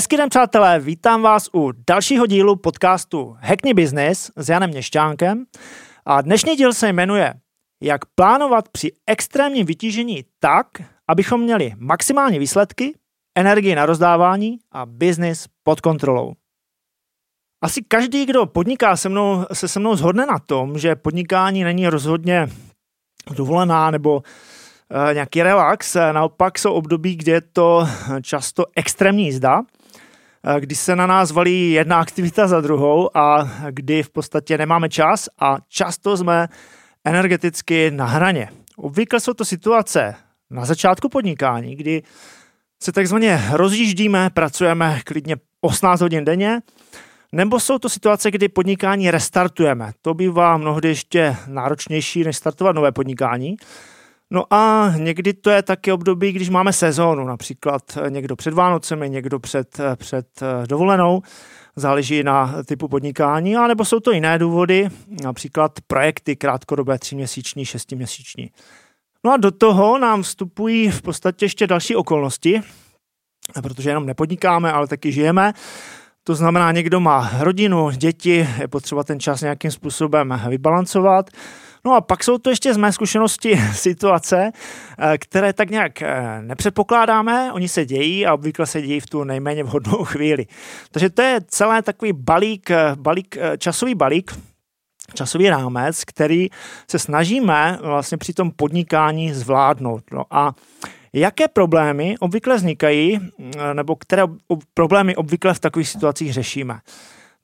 Hezký den, přátelé, vítám vás u dalšího dílu podcastu Hackney Business s Janem Měšťánkem. A dnešní díl se jmenuje Jak plánovat při extrémním vytížení tak, abychom měli maximální výsledky, energii na rozdávání a biznis pod kontrolou. Asi každý, kdo podniká se mnou, se se mnou zhodne na tom, že podnikání není rozhodně dovolená nebo e, nějaký relax. Naopak jsou období, kde je to často extrémní jízda, kdy se na nás valí jedna aktivita za druhou a kdy v podstatě nemáme čas a často jsme energeticky na hraně. Obvykle jsou to situace na začátku podnikání, kdy se takzvaně rozjíždíme, pracujeme klidně 18 hodin denně, nebo jsou to situace, kdy podnikání restartujeme. To bývá mnohdy ještě náročnější, než startovat nové podnikání. No a někdy to je taky období, když máme sezónu, například někdo před Vánocemi, někdo před, před dovolenou, záleží na typu podnikání, anebo jsou to jiné důvody, například projekty krátkodobé, tříměsíční, šestiměsíční. No a do toho nám vstupují v podstatě ještě další okolnosti, protože jenom nepodnikáme, ale taky žijeme. To znamená, někdo má rodinu, děti, je potřeba ten čas nějakým způsobem vybalancovat. No a pak jsou to ještě z mé zkušenosti situace, eh, které tak nějak eh, nepředpokládáme, oni se dějí a obvykle se dějí v tu nejméně vhodnou chvíli. Takže to je celé takový balík, eh, balík časový balík, časový rámec, který se snažíme vlastně při tom podnikání zvládnout. No a jaké problémy obvykle vznikají, nebo které problémy obvykle v takových situacích řešíme?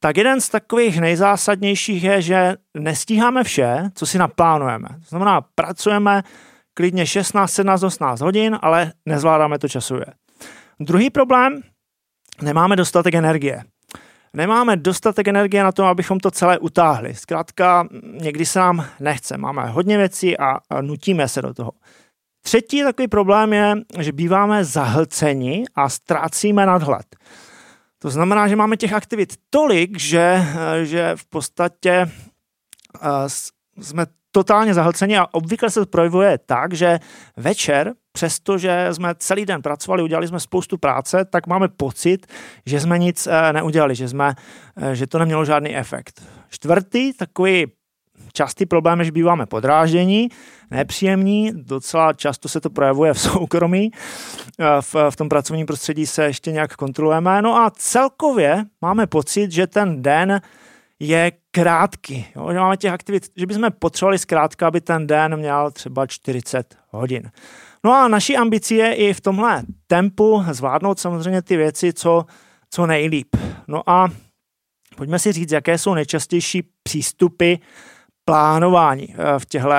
Tak jeden z takových nejzásadnějších je, že nestíháme vše, co si naplánujeme. To znamená, pracujeme klidně 16, 17, 18 hodin, ale nezvládáme to časově. Druhý problém, nemáme dostatek energie nemáme dostatek energie na to, abychom to celé utáhli. Zkrátka, někdy se nám nechce. Máme hodně věcí a, a nutíme se do toho. Třetí takový problém je, že býváme zahlceni a ztrácíme nadhled. To znamená, že máme těch aktivit tolik, že, že v podstatě jsme totálně zahlceni a obvykle se to projevuje tak, že večer přestože jsme celý den pracovali, udělali jsme spoustu práce, tak máme pocit, že jsme nic eh, neudělali, že, jsme, eh, že to nemělo žádný efekt. Čtvrtý takový častý problém že býváme podráždění, nepříjemní, docela často se to projevuje v soukromí, eh, v, v tom pracovním prostředí se ještě nějak kontrolujeme, no a celkově máme pocit, že ten den je krátký, jo? že máme těch aktivit, že bychom potřebovali zkrátka, aby ten den měl třeba 40 hodin. No a naší ambicí je i v tomhle tempu zvládnout samozřejmě ty věci, co, co nejlíp. No a pojďme si říct, jaké jsou nejčastější přístupy plánování eh, v těchto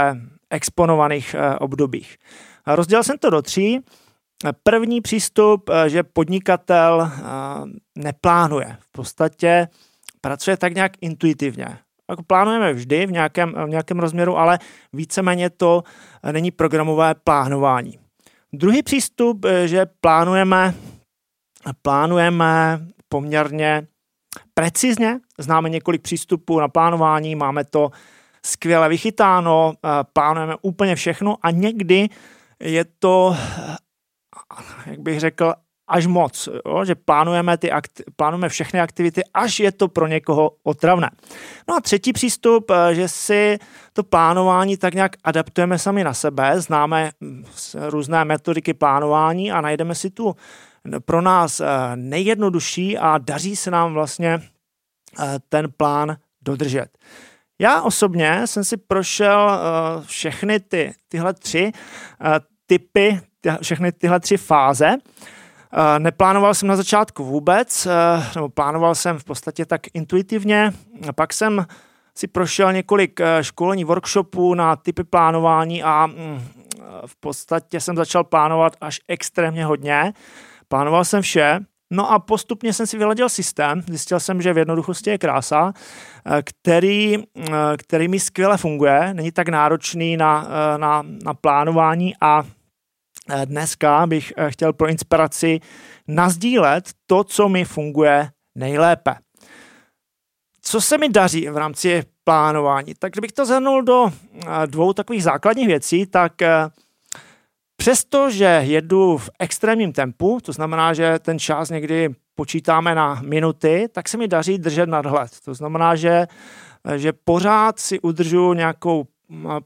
exponovaných eh, obdobích. Rozdělil jsem to do tří. První přístup, eh, že podnikatel neplánuje. V podstatě pracuje tak nějak intuitivně jako plánujeme vždy v nějakém, v nějakém rozměru, ale víceméně to není programové plánování. Druhý přístup, že plánujeme, plánujeme poměrně precizně, známe několik přístupů na plánování, máme to skvěle vychytáno, eh, plánujeme úplně všechno a někdy je to, eh, jak bych řekl, až moc, jo? že plánujeme, ty akti- plánujeme všechny aktivity, až je to pro někoho otravné. No a třetí přístup, eh, že si to plánování tak nějak adaptujeme sami na sebe, známe hm, různé metodiky plánování a najdeme si tu pro nás nejjednodušší a daří se nám vlastně ten plán dodržet. Já osobně jsem si prošel všechny ty, tyhle tři typy, všechny tyhle tři fáze Neplánoval jsem na začátku vůbec, nebo plánoval jsem v podstatě tak intuitivně. Pak jsem si prošel několik školení, workshopů na typy plánování a mm, v podstatě jsem začal plánovat až extrémně hodně. Plánoval jsem vše, No a postupně jsem si vyladil systém, zjistil jsem, že v jednoduchosti je krása, který, který mi skvěle funguje, není tak náročný na, na, na plánování a Eh, dneska bych eh, chtěl pro inspiraci nazdílet to, co mi funguje nejlépe. Co se mi daří v rámci plánování? Tak kdybych to zhrnul do eh, dvou takových základních věcí, tak Přestože jedu v extrémním tempu, to znamená, že ten čas někdy počítáme na minuty, tak se mi daří držet nadhled. To znamená, že, že pořád si udržu nějakou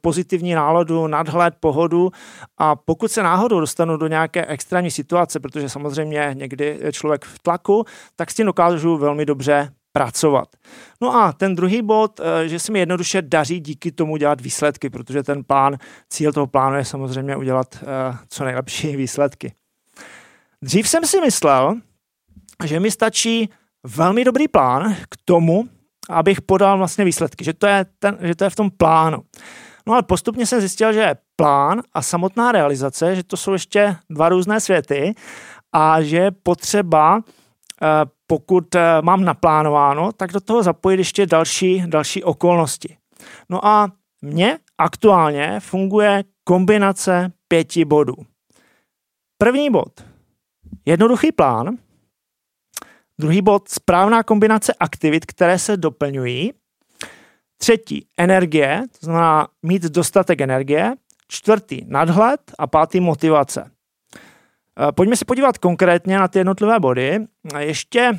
pozitivní náladu, nadhled, pohodu a pokud se náhodou dostanu do nějaké extrémní situace, protože samozřejmě někdy je člověk v tlaku, tak s tím dokážu velmi dobře pracovat. No a ten druhý bod, eh, že se mi jednoduše daří díky tomu dělat výsledky, protože ten plán, cíl toho plánu je samozřejmě udělat eh, co nejlepší výsledky. Dřív jsem si myslel, že mi stačí velmi dobrý plán k tomu, abych podal vlastně výsledky, že to je, ten, že to je v tom plánu. No ale postupně jsem zjistil, že plán a samotná realizace, že to jsou ještě dva různé světy a že je potřeba, eh, pokud eh, mám naplánováno, tak do toho zapojit ještě další, další okolnosti. No a mně aktuálně funguje kombinace pěti bodů. První bod. Jednoduchý plán, Druhý bod, správná kombinace aktivit, které se doplňují. Třetí, energie, to znamená mít dostatek energie. Čtvrtý, nadhled a pátý, motivace. Eh, pojďme si podívat konkrétně na ty jednotlivé body. Ještě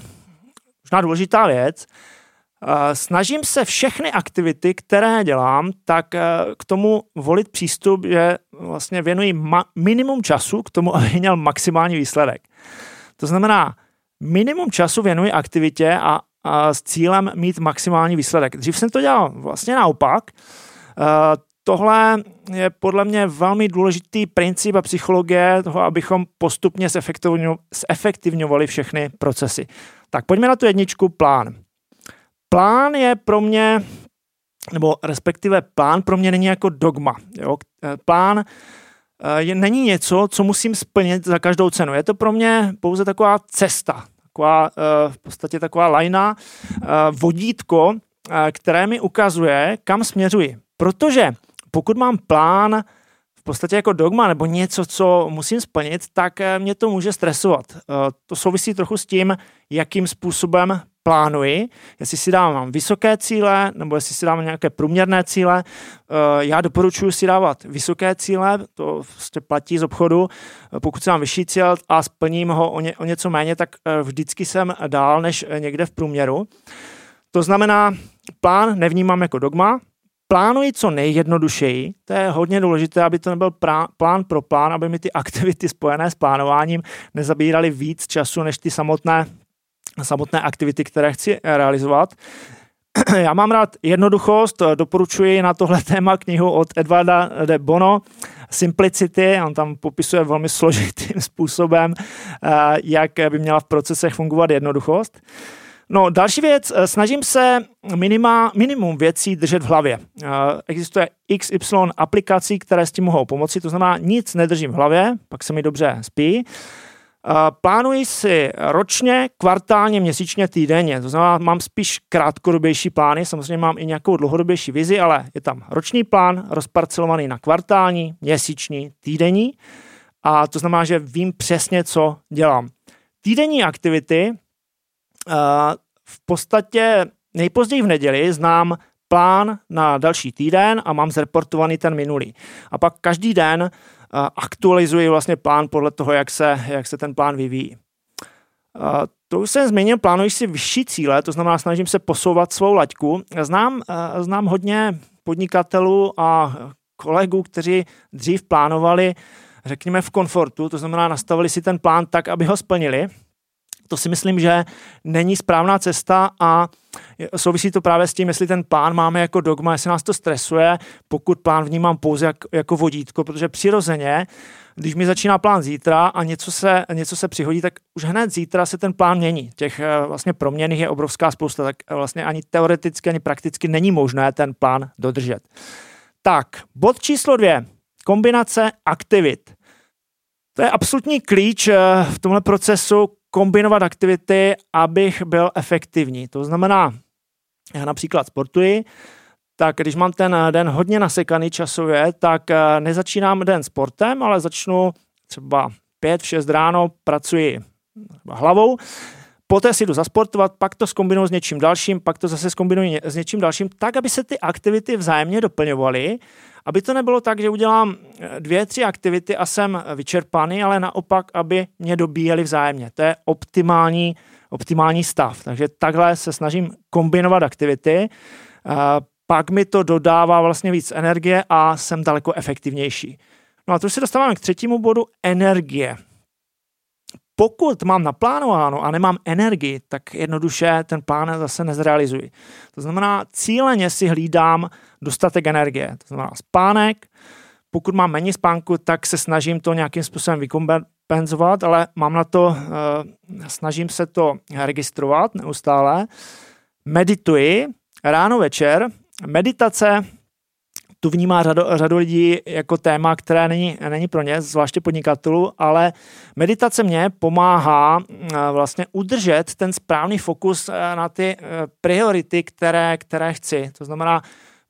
možná důležitá věc. Eh, snažím se všechny aktivity, které dělám, tak eh, k tomu volit přístup, že vlastně věnuji minimum času k tomu, aby měl maximální výsledek. To znamená, minimum času věnuji aktivitě a, a s cílem mít maximální výsledek. Dřív jsem to dělal vlastně naopak. Tohle je podle mě velmi důležitý princip a psychologie toho, abychom postupně zefektivňovali všechny procesy. Tak pojďme na tu jedničku, plán. Plán je pro mě, nebo respektive plán pro mě není jako dogma. Jo? Plán eh, je, není něco, co musím splnit za každou cenu. Je to pro mě pouze taková cesta, taková, eh, v podstatě taková lajna, eh, vodítko, které mi ukazuje, kam směřuji. Protože pokud mám plán v podstatě jako dogma nebo něco, co musím splnit, tak mě to může stresovat. To souvisí trochu s tím, jakým způsobem plánuji, jestli si dávám vysoké cíle, nebo jestli si dávám nějaké průměrné cíle. Eh, já doporučuji si dávat vysoké cíle, to vlastně platí z obchodu. Eh, pokud si mám vyšší cíl a splním ho o, ně, o něco méně, tak eh, vždycky jsem dál než někde v průměru. To znamená, plán nevnímám jako dogma, plánuji co nejjednodušeji. To je hodně důležité, aby to nebyl prá- plán pro plán, aby mi ty aktivity spojené s plánováním nezabíraly víc času než ty samotné samotné aktivity, které chci realizovat. Já mám rád jednoduchost, doporučuji na tohle téma knihu od Edvarda de Bono, Simplicity, on tam popisuje velmi složitým způsobem, eh, jak by měla v procesech fungovat jednoduchost. No, další věc, eh, snažím se minima, minimum věcí držet v hlavě. Eh, existuje XY aplikací, které s tím mohou pomoci, to znamená, nic nedržím v hlavě, pak se mi dobře spí. Plánuji si ročně, kvartálně, měsíčně, týdenně. To znamená, mám spíš krátkodobější plány, samozřejmě mám i nějakou dlouhodobější vizi, ale je tam roční plán rozparcelovaný na kvartální, měsíční, týdenní. A to znamená, že vím přesně, co dělám. Týdenní aktivity v podstatě nejpozději v neděli znám plán na další týden a mám zreportovaný ten minulý. A pak každý den aktualizuji vlastně plán podle toho, jak se, jak se ten plán vyvíjí. To už jsem zmínil, plánuji si vyšší cíle, to znamená, snažím se posouvat svou laťku. Znám, znám hodně podnikatelů a kolegů, kteří dřív plánovali, řekněme, v komfortu, to znamená, nastavili si ten plán tak, aby ho splnili to si myslím, že není správná cesta a souvisí to právě s tím, jestli ten plán máme jako dogma, jestli nás to stresuje, pokud plán vnímám pouze jak, jako vodítko, protože přirozeně, když mi začíná plán zítra a něco se, něco se přihodí, tak už hned zítra se ten plán mění. Těch eh, vlastně proměných je obrovská spousta, tak vlastně ani teoreticky, ani prakticky není možné ten plán dodržet. Tak, bod číslo dvě. Kombinace aktivit. To je absolutní klíč eh, v tomhle procesu kombinovat aktivity, abych byl efektivní. To znamená, já například sportuji, tak když mám ten den hodně nasekaný časově, tak eh, nezačínám den sportem, ale začnu třeba 5-6 ráno, pracuji hlavou, poté si jdu zasportovat, pak to zkombinuji s něčím dalším, pak to zase zkombinuji s něčím dalším, tak, aby se ty aktivity vzájemně doplňovaly aby to nebylo tak, že udělám eh, dvě, tři aktivity a jsem vyčerpaný, ale naopak, aby mě dobíjeli vzájemně. To je optimální, optimální stav. Takže takhle se snažím kombinovat aktivity, pak mi to dodává vlastně víc energie a jsem daleko efektivnější. No a to se dostáváme k třetímu bodu, energie pokud mám naplánováno a nemám energii, tak jednoduše ten plán zase nezrealizuji. To znamená, cíleně si hlídám dostatek energie. To znamená spánek, pokud mám méně spánku, tak se snažím to nějakým způsobem vykompenzovat, ale mám na to, eh, snažím se to registrovat neustále. Medituji ráno, večer. Meditace tu vnímá řadu, řadu lidí jako téma, které není, není pro ně, zvláště podnikatelů, ale meditace mě pomáhá eh, vlastně udržet ten správný fokus eh, na ty eh, priority, které, které chci. To znamená,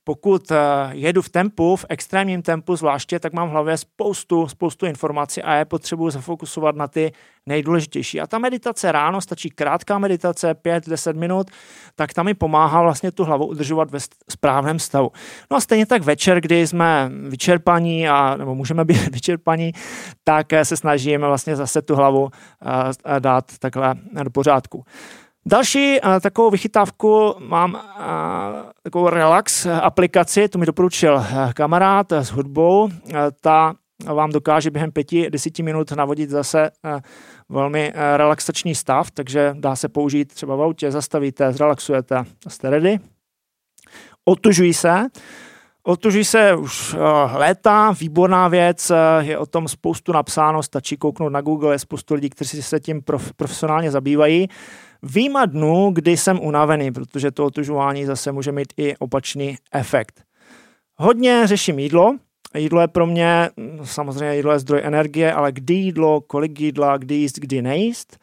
pokud eh, jedu v tempu, v extrémním tempu zvláště, tak mám v hlavě spoustu, spoustu informací a je potřebuji zafokusovat na ty nejdůležitější. A ta meditace ráno, stačí krátká meditace, 5-10 minut, tak ta mi pomáhá vlastně tu hlavu udržovat ve správném stavu. No a stejně tak večer, kdy jsme vyčerpaní, a, nebo můžeme být vyčerpaní, tak eh, se snažíme vlastně zase tu hlavu eh, dát takhle do pořádku. Další takovou vychytávku mám takovou relax aplikaci, to mi doporučil uh, kamarád s hudbou. Uh, ta vám dokáže během pěti, desíti minut navodit zase velmi relaxační stav, takže dá se použít třeba v autě, zastavíte, zrelaxujete, jste ready. Otužují se. Otužují se už léta, výborná věc, je o tom spoustu napsáno, stačí kouknout na Google, je spoustu lidí, kteří se tím prof, profesionálně zabývají. Výjima dnů, kdy jsem unavený, protože to otužování zase může mít i opačný efekt. Hodně řeším jídlo. Jídlo je pro mě, samozřejmě jídlo je zdroj energie, ale kdy jídlo, kolik jídla, kdy jíst, kdy nejíst.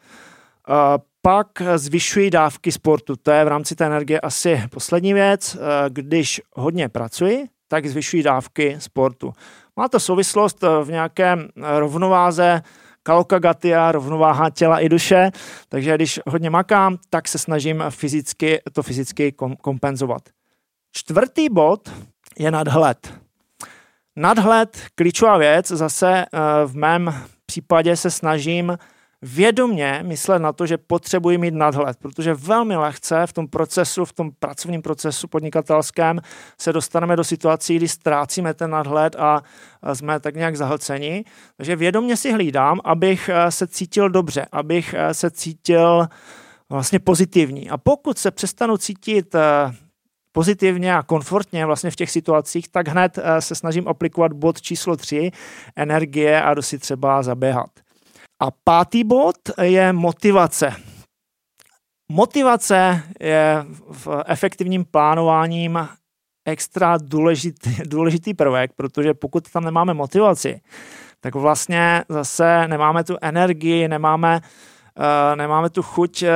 Pak zvyšuji dávky sportu. To je v rámci té energie asi poslední věc. Když hodně pracuji, tak zvyšuji dávky sportu. Má to souvislost v nějakém rovnováze kalokagatia, rovnováha těla i duše, takže když hodně makám, tak se snažím fyzicky, to fyzicky kompenzovat. Čtvrtý bod je nadhled. Nadhled, klíčová věc, zase eh, v mém případě se snažím vědomně myslet na to, že potřebuji mít nadhled, protože velmi lehce v tom procesu, v tom pracovním procesu podnikatelském se dostaneme do situací, kdy ztrácíme ten nadhled a jsme tak nějak zahlceni. Takže vědomně si hlídám, abych eh, se cítil dobře, abych eh, se cítil vlastně pozitivní. A pokud se přestanu cítit eh, pozitivně a komfortně vlastně v těch situacích, tak hned se snažím aplikovat bod číslo 3, energie a jdu si třeba zaběhat. A pátý bod je motivace. Motivace je v efektivním plánováním extra důležitý, důležitý prvek, protože pokud tam nemáme motivaci, tak vlastně zase nemáme tu energii, nemáme, uh, nemáme tu chuť, uh,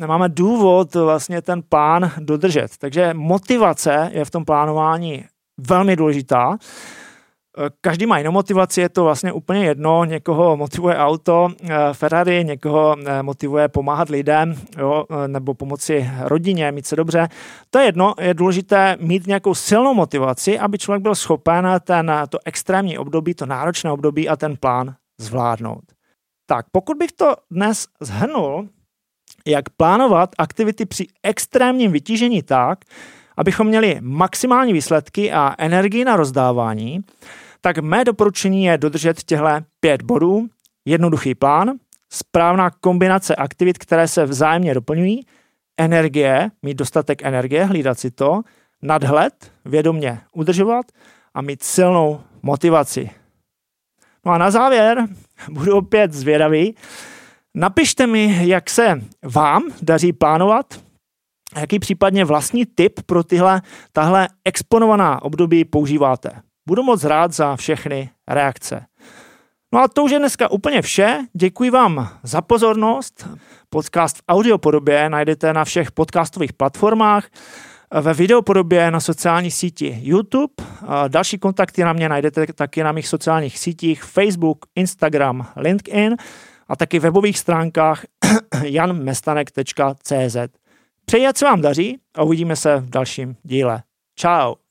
nemáme důvod vlastně ten plán dodržet. Takže motivace je v tom plánování velmi důležitá. Každý má jinou motivaci, je to vlastně úplně jedno. Někoho motivuje auto, eh, Ferrari, někoho eh, motivuje pomáhat lidem jo, eh, nebo pomoci rodině, mít se dobře. To je jedno, je důležité mít nějakou silnou motivaci, aby člověk byl schopen ten, to extrémní období, to náročné období a ten plán zvládnout. Tak, pokud bych to dnes zhrnul, jak plánovat aktivity při extrémním vytížení tak, abychom měli maximální výsledky a energii na rozdávání, tak mé doporučení je dodržet těchto pět bodů, jednoduchý plán, správná kombinace aktivit, které se vzájemně doplňují, energie, mít dostatek energie, hlídat si to, nadhled, vědomně udržovat a mít silnou motivaci. No a na závěr budu opět zvědavý. Napište mi, jak se vám daří plánovat, jaký případně vlastní tip pro tyhle, tahle exponovaná období používáte. Budu moc rád za všechny reakce. No a to už je dneska úplně vše. Děkuji vám za pozornost. Podcast v audiopodobě najdete na všech podcastových platformách, ve videopodobě na sociální síti YouTube. Další kontakty na mě najdete taky na mých sociálních sítích Facebook, Instagram, LinkedIn a taky webových stránkách janmestanek.cz. Přeji, ať se vám daří a uvidíme se v dalším díle. Ciao.